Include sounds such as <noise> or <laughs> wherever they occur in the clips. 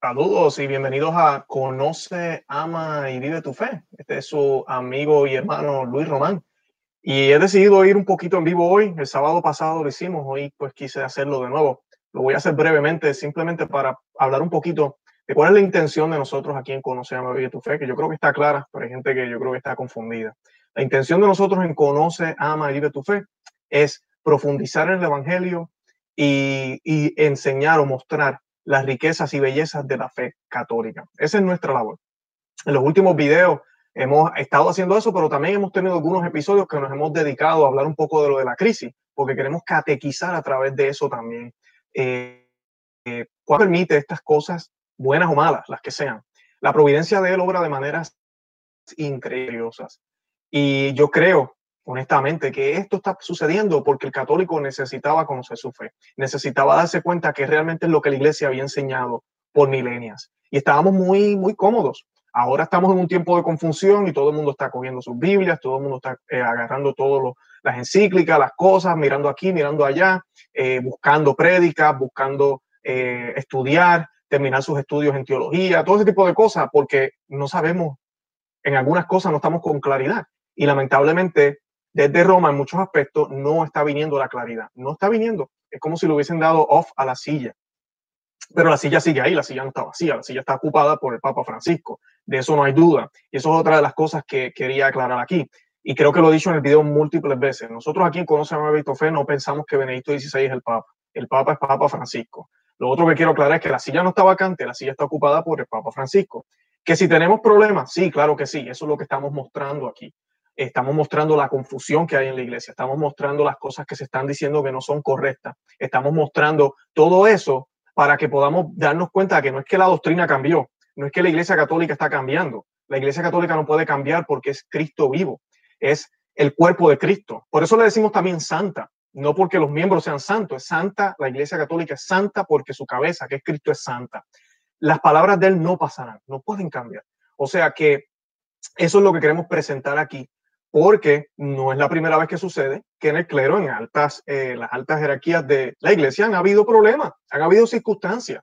Saludos y bienvenidos a Conoce, Ama y Vive tu Fe. Este es su amigo y hermano Luis Román. Y he decidido ir un poquito en vivo hoy. El sábado pasado lo hicimos, hoy pues quise hacerlo de nuevo. Lo voy a hacer brevemente, simplemente para hablar un poquito de cuál es la intención de nosotros aquí en Conoce, Ama y Vive tu Fe, que yo creo que está clara, pero hay gente que yo creo que está confundida. La intención de nosotros en Conoce, Ama y Vive tu Fe es profundizar en el Evangelio y, y enseñar o mostrar las riquezas y bellezas de la fe católica. Esa es nuestra labor. En los últimos videos hemos estado haciendo eso, pero también hemos tenido algunos episodios que nos hemos dedicado a hablar un poco de lo de la crisis, porque queremos catequizar a través de eso también. Eh, eh, ¿Cuál permite estas cosas, buenas o malas, las que sean? La providencia de Él obra de maneras increíbles. Y yo creo honestamente, que esto está sucediendo porque el católico necesitaba conocer su fe, necesitaba darse cuenta que realmente es lo que la iglesia había enseñado por milenias. Y estábamos muy, muy cómodos. Ahora estamos en un tiempo de confusión y todo el mundo está cogiendo sus Biblias, todo el mundo está eh, agarrando todas las encíclicas, las cosas, mirando aquí, mirando allá, eh, buscando prédicas, buscando eh, estudiar, terminar sus estudios en teología, todo ese tipo de cosas, porque no sabemos, en algunas cosas no estamos con claridad. Y lamentablemente desde Roma en muchos aspectos no está viniendo la claridad, no está viniendo. Es como si lo hubiesen dado off a la silla. Pero la silla sigue ahí, la silla no está vacía, la silla está ocupada por el Papa Francisco. De eso no hay duda. Y eso es otra de las cosas que quería aclarar aquí. Y creo que lo he dicho en el video múltiples veces. Nosotros aquí en Conoce a Benedicto Fe no pensamos que Benedicto XVI es el Papa. El Papa es Papa Francisco. Lo otro que quiero aclarar es que la silla no está vacante, la silla está ocupada por el Papa Francisco. Que si tenemos problemas, sí, claro que sí. Eso es lo que estamos mostrando aquí estamos mostrando la confusión que hay en la iglesia, estamos mostrando las cosas que se están diciendo que no son correctas, estamos mostrando todo eso para que podamos darnos cuenta de que no es que la doctrina cambió, no es que la iglesia católica está cambiando, la iglesia católica no puede cambiar porque es Cristo vivo, es el cuerpo de Cristo. Por eso le decimos también santa, no porque los miembros sean santos, es santa, la iglesia católica es santa porque su cabeza, que es Cristo, es santa. Las palabras de él no pasarán, no pueden cambiar. O sea que eso es lo que queremos presentar aquí porque no es la primera vez que sucede que en el clero, en altas, eh, las altas jerarquías de la iglesia, han habido problemas, han habido circunstancias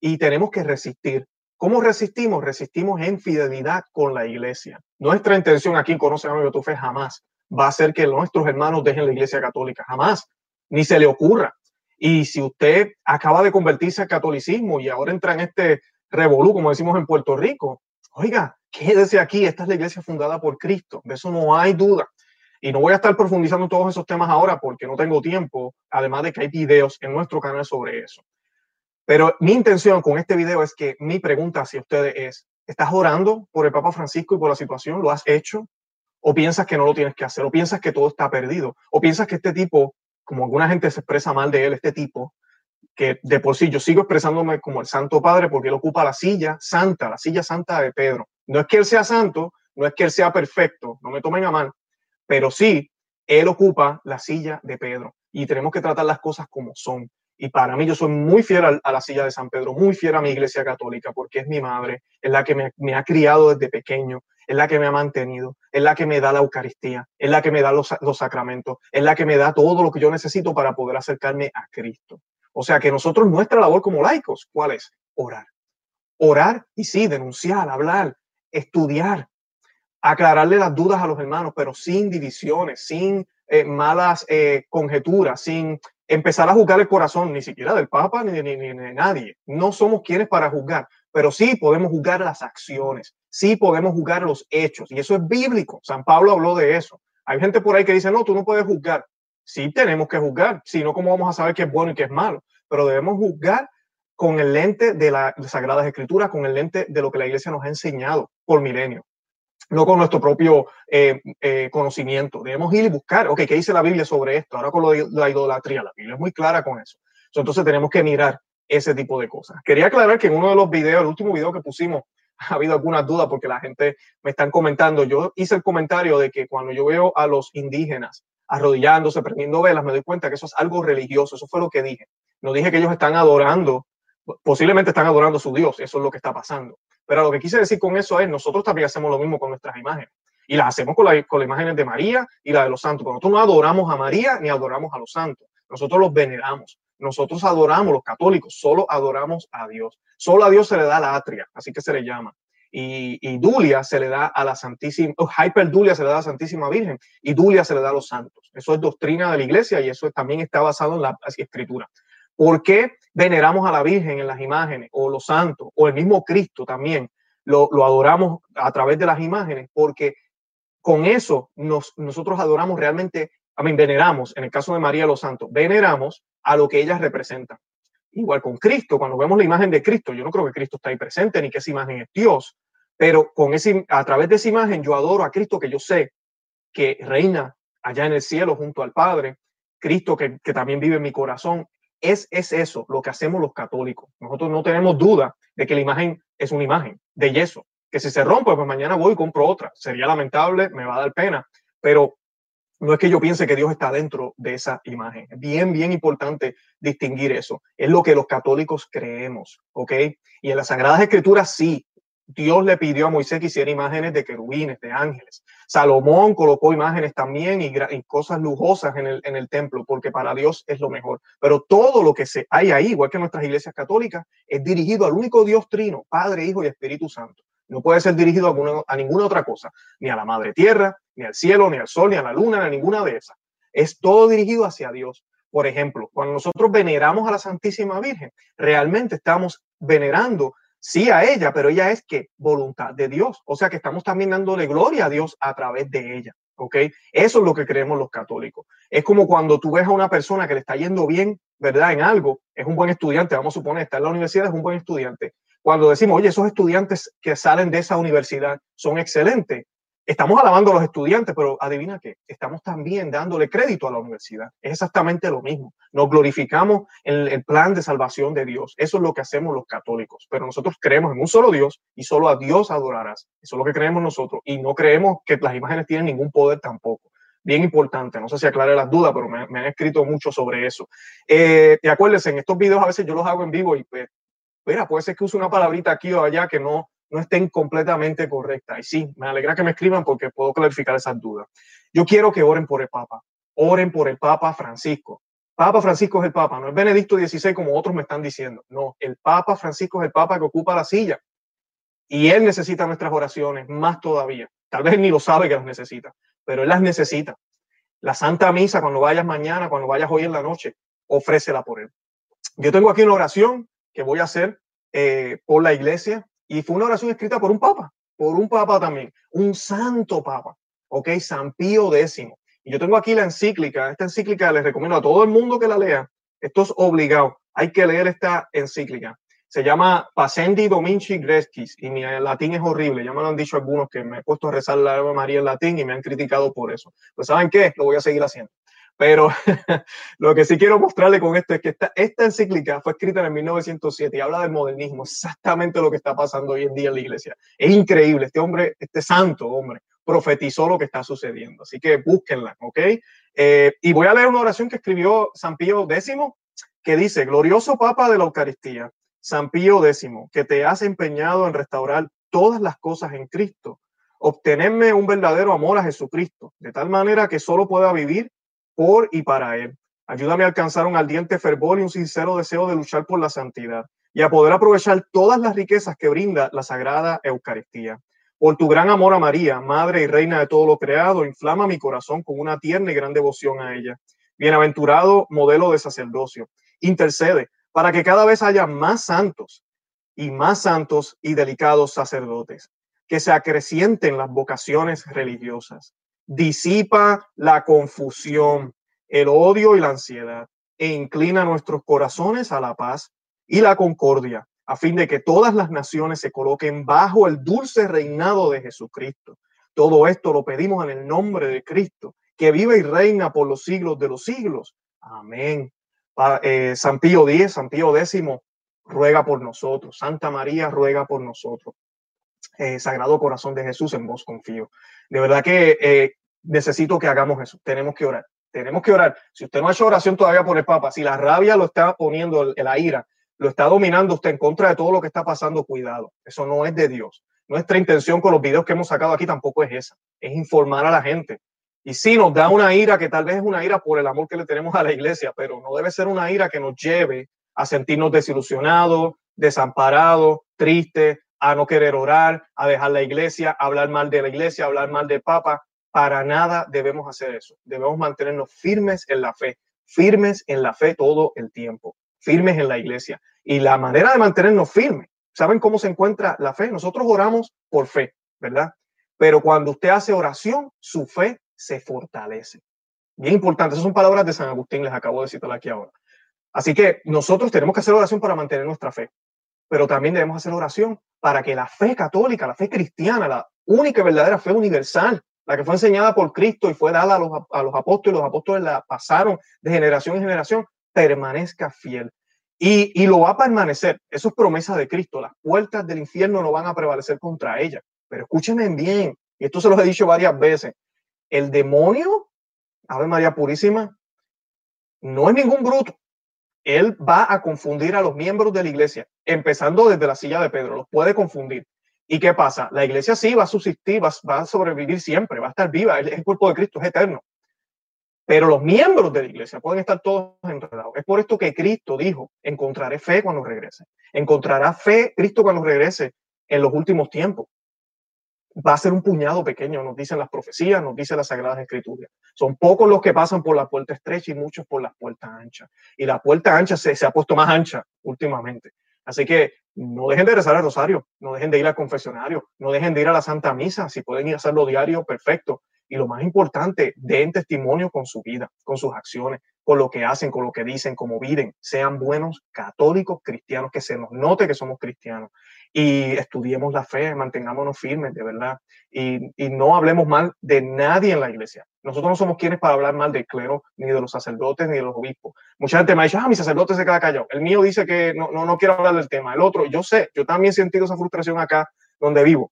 y tenemos que resistir. ¿Cómo resistimos? Resistimos en fidelidad con la iglesia. Nuestra intención aquí en Conoce a tu fe jamás va a ser que nuestros hermanos dejen la iglesia católica, jamás, ni se le ocurra. Y si usted acaba de convertirse al catolicismo y ahora entra en este revolú, como decimos en Puerto Rico, oiga, quédese aquí, esta es la iglesia fundada por Cristo, de eso no hay duda. Y no voy a estar profundizando todos esos temas ahora porque no tengo tiempo, además de que hay videos en nuestro canal sobre eso. Pero mi intención con este video es que mi pregunta hacia ustedes es, ¿estás orando por el Papa Francisco y por la situación? ¿Lo has hecho? ¿O piensas que no lo tienes que hacer? ¿O piensas que todo está perdido? ¿O piensas que este tipo, como alguna gente se expresa mal de él, este tipo, que de por sí yo sigo expresándome como el Santo Padre porque él ocupa la silla santa, la silla santa de Pedro. No es que él sea santo, no es que él sea perfecto, no me tomen a mal, pero sí, él ocupa la silla de Pedro y tenemos que tratar las cosas como son. Y para mí yo soy muy fiel a, la silla de San Pedro, muy fiel a mi iglesia católica, porque es mi madre, es la que me, ha criado desde pequeño, es la que me ha mantenido, es la que me da la Eucaristía, es la que me da los, los sacramentos, es la que me da todo lo que yo necesito para poder acercarme a Cristo. O sea que nosotros, nuestra labor como laicos, ¿cuál es? Orar. Orar y sí, denunciar, hablar, estudiar, aclararle las dudas a los hermanos, pero sin divisiones, sin eh, malas eh, conjeturas, sin empezar a juzgar el corazón, ni siquiera del Papa ni de nadie. No somos quienes para juzgar, pero sí podemos juzgar las acciones, sí podemos juzgar los hechos, y eso es bíblico. San Pablo habló de eso. Hay gente por ahí que dice, no, tú no puedes juzgar. Sí tenemos que juzgar, si no, ¿cómo vamos a saber qué es bueno y qué es malo? Pero debemos juzgar con el lente de las Sagradas Escrituras, con el lente de lo que la iglesia nos ha enseñado por milenio, no con nuestro propio eh, eh, conocimiento. Debemos ir y buscar, ok, ¿qué dice la Biblia sobre esto? Ahora con lo de la idolatría, la Biblia es muy clara con eso. Entonces tenemos que mirar ese tipo de cosas. Quería aclarar que en uno de los videos, el último video que pusimos, <laughs> ha habido algunas dudas porque la gente me están comentando. Yo hice el comentario de que cuando yo veo a los indígenas arrodillándose, prendiendo velas, me doy cuenta que eso es algo religioso. Eso fue lo que dije. No dije que ellos están adorando posiblemente están adorando a su Dios, eso es lo que está pasando. Pero lo que quise decir con eso es, nosotros también hacemos lo mismo con nuestras imágenes. Y las hacemos con, la, con las imágenes de María y la de los santos. Pero nosotros no adoramos a María ni adoramos a los santos. Nosotros los veneramos. Nosotros adoramos, los católicos, solo adoramos a Dios. Solo a Dios se le da la atria, así que se le llama. Y, Dulia se le da a la Santísima, Hyper Dulia se le da a la Santísima Virgen y Dulia se le da a los santos. Eso es doctrina de la iglesia y eso también está basado en la escritura. ¿Por qué veneramos a la Virgen en las imágenes o los santos o el mismo Cristo también? Lo, adoramos a través de las imágenes porque con eso nos, nosotros adoramos realmente, a mí veneramos, en el caso de María los Santos, veneramos a lo que ellas representan. Igual con Cristo, cuando vemos la imagen de Cristo, yo no creo que Cristo está ahí presente ni que esa imagen es Dios, pero con ese, a través de esa imagen yo adoro a Cristo que yo sé que reina allá en el cielo junto al Padre, Cristo que, que también vive en mi corazón, es, es eso lo que hacemos los católicos. Nosotros no tenemos duda de que la imagen es una imagen de yeso, que si se rompe, pues mañana voy y compro otra. Sería lamentable, me va a dar pena, pero no es que yo piense que Dios está dentro de esa imagen. Bien, bien importante distinguir eso. Es lo que los católicos creemos, ¿ok? Y en las Sagradas Escrituras sí, Dios le pidió a Moisés que hiciera imágenes de querubines, de ángeles. Salomón colocó imágenes también y, cosas lujosas en el, en el, templo, porque para Dios es lo mejor. Pero todo lo que se hay ahí, igual que en nuestras iglesias católicas, es dirigido al único Dios trino, Padre, Hijo y Espíritu Santo. No puede ser dirigido a, ninguna otra cosa, ni a la Madre Tierra, ni al cielo, ni al sol, ni a la luna, ni a ninguna de esas. Es todo dirigido hacia Dios. Por ejemplo, cuando nosotros veneramos a la Santísima Virgen, realmente estamos venerando sí a ella, pero ella es que voluntad de Dios. O sea que estamos también dándole gloria a Dios a través de ella. ¿Ok? Eso es lo que creemos los católicos. Es como cuando tú ves a una persona que le está yendo bien, ¿verdad? En algo, es un buen estudiante, vamos a suponer, está en la universidad, es un buen estudiante. Cuando decimos, oye, esos estudiantes que salen de esa universidad son excelentes, Estamos alabando a los estudiantes, pero adivina qué, estamos también dándole crédito a la universidad. Es exactamente lo mismo. Nos glorificamos en el plan de salvación de Dios. Eso es lo que hacemos los católicos. Pero nosotros creemos en un solo Dios y solo a Dios adorarás. Eso es lo que creemos nosotros. Y no creemos que las imágenes tienen ningún poder tampoco. Bien importante, no sé si aclare las dudas, pero me, han escrito mucho sobre eso. Eh, y acuérdense, en estos videos a veces yo los hago en vivo y pues, mira, puede ser que use una palabrita aquí o allá que no, no estén completamente correctas. Y sí, me alegra que me escriban porque puedo clarificar esas dudas. Yo quiero que oren por el Papa. Oren por el Papa Francisco. Papa Francisco es el Papa, no es Benedicto XVI como otros me están diciendo. No, el Papa Francisco es el Papa que ocupa la silla. Y él necesita nuestras oraciones más todavía. Tal vez ni lo sabe que las necesita, pero él las necesita. La Santa Misa, cuando vayas mañana, cuando vayas hoy en la noche, ofrécela por él. Yo tengo aquí una oración que voy a hacer eh, por la iglesia y fue una oración escrita por un papa, por un papa también, un santo papa, ¿ok? San Pío X. Y yo tengo aquí la encíclica, esta encíclica les recomiendo a todo el mundo que la lea. Esto es obligado, hay que leer esta encíclica. Se llama Pacendi Dominci Gresquis y mi latín es horrible. Ya me lo han dicho algunos que me he puesto a rezar la Ave María en latín y me han criticado por eso. Pues ¿saben qué? Lo voy a seguir haciendo. Pero <laughs> lo que sí quiero mostrarle con esto es que esta, esta encíclica fue escrita en 1907 y habla del modernismo, exactamente lo que está pasando hoy en día en la iglesia. Es increíble, este hombre, este santo hombre, profetizó lo que está sucediendo. Así que búsquenla, ¿ok? Eh, y voy a leer una oración que escribió San Pío X, que dice, glorioso Papa de la Eucaristía, San Pío X, que te has empeñado en restaurar todas las cosas en Cristo, obtenerme un verdadero amor a Jesucristo, de tal manera que solo pueda vivir por y para Él. Ayúdame a alcanzar un ardiente fervor y un sincero deseo de luchar por la santidad y a poder aprovechar todas las riquezas que brinda la Sagrada Eucaristía. Por tu gran amor a María, Madre y Reina de todo lo creado, inflama mi corazón con una tierna y gran devoción a ella. Bienaventurado modelo de sacerdocio, intercede para que cada vez haya más santos y más santos y delicados sacerdotes, que se acrecienten las vocaciones religiosas disipa la confusión, el odio y la ansiedad e inclina nuestros corazones a la paz y la concordia, a fin de que todas las naciones se coloquen bajo el dulce reinado de Jesucristo. Todo esto lo pedimos en el nombre de Cristo, que vive y reina por los siglos de los siglos. Amén. Eh, San Pío X, San Pío X, ruega por nosotros. Santa María, ruega por nosotros. Eh, Sagrado Corazón de Jesús, en vos confío. De verdad que eh, necesito que hagamos eso. Tenemos que orar. Tenemos que orar. Si usted no ha hecho oración todavía por el Papa, si la rabia lo está poniendo, la ira, lo está dominando usted en contra de todo lo que está pasando, cuidado. Eso no es de Dios. Nuestra intención con los videos que hemos sacado aquí tampoco es esa. Es informar a la gente. Y sí, nos da una ira que tal vez es una ira por el amor que le tenemos a la iglesia, pero no debe ser una ira que nos lleve a sentirnos desilusionados, desamparados, tristes, a no querer orar, a dejar la iglesia, a hablar mal de la iglesia, a hablar mal del Papa. Para nada debemos hacer eso. Debemos mantenernos firmes en la fe, firmes en la fe todo el tiempo, firmes en la iglesia. Y la manera de mantenernos firmes, ¿saben cómo se encuentra la fe? Nosotros oramos por fe, ¿verdad? Pero cuando usted hace oración, su fe se fortalece. Bien importante, esas son palabras de San Agustín, les acabo de citar aquí ahora. Así que nosotros tenemos que hacer oración para mantener nuestra fe, pero también debemos hacer oración para que la fe católica, la fe cristiana, la única y verdadera fe universal, la que fue enseñada por Cristo y fue dada a los, a los apóstoles, los apóstoles la pasaron de generación en generación, permanezca fiel. Y, y, lo va a permanecer. Eso es promesa de Cristo. Las puertas del infierno no van a prevalecer contra ella. Pero escúchenme bien, y esto se los he dicho varias veces. El demonio, Ave María Purísima, no es ningún bruto él va a confundir a los miembros de la iglesia, empezando desde la silla de Pedro, los puede confundir. ¿Y qué pasa? La iglesia sí va a subsistir, va, a sobrevivir siempre, va a estar viva, el, cuerpo de Cristo es eterno. Pero los miembros de la iglesia pueden estar todos enredados. Es por esto que Cristo dijo, encontraré fe cuando regrese. Encontrará fe Cristo cuando regrese en los últimos tiempos va a ser un puñado pequeño, nos dicen las profecías, nos dicen las sagradas escrituras. Son pocos los que pasan por la puerta estrecha y muchos por las puertas anchas. Y la puerta ancha se, se ha puesto más ancha últimamente. Así que no dejen de rezar el rosario, no dejen de ir al confesionario, no dejen de ir a la Santa Misa. Si pueden ir a hacerlo diario, perfecto. Y lo más importante, den testimonio con su vida, con sus acciones, con lo que hacen, con lo que dicen, cómo viven. Sean buenos católicos, cristianos, que se nos note que somos cristianos y estudiemos la fe, mantengámonos firmes, de verdad, y, y, no hablemos mal de nadie en la iglesia. Nosotros no somos quienes para hablar mal del clero, ni de los sacerdotes, ni de los obispos. Mucha gente me ha dicho, ah, mi sacerdote se queda callado. El mío dice que no, no, no quiero hablar del tema. El otro, yo sé, yo también he sentido esa frustración acá donde vivo.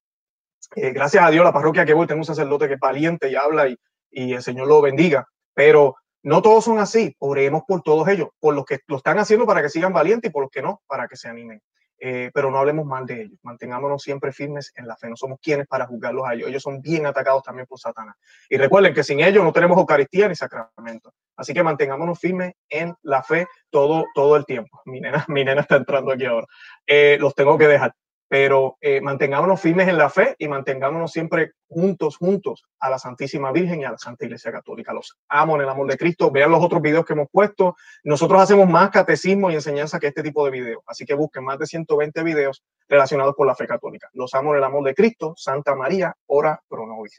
Eh, gracias a Dios, la parroquia que voy, tengo un sacerdote que es valiente y habla y, y el Señor lo bendiga. Pero no todos son así. Oremos por todos ellos, por los que lo están haciendo para que sigan valientes y por los que no, para que se animen. Eh, pero no hablemos mal de ellos, mantengámonos siempre firmes en la fe, no somos quienes para juzgarlos a ellos, ellos son bien atacados también por Satanás. Y recuerden que sin ellos no tenemos Eucaristía ni sacramento, así que mantengámonos firmes en la fe todo, todo el tiempo. Mi nena, <laughs> mi nena está entrando aquí ahora, eh, los tengo que dejar pero eh, mantengámonos firmes en la fe y mantengámonos siempre juntos, juntos a la Santísima Virgen y a la Santa Iglesia Católica. Los amo en el amor de Cristo. Vean los otros videos que hemos puesto. Nosotros hacemos más catecismo y enseñanza que este tipo de videos. Así que busquen más de 120 videos relacionados con la fe católica. Los amo en el amor de Cristo. Santa María, ora pro nobis.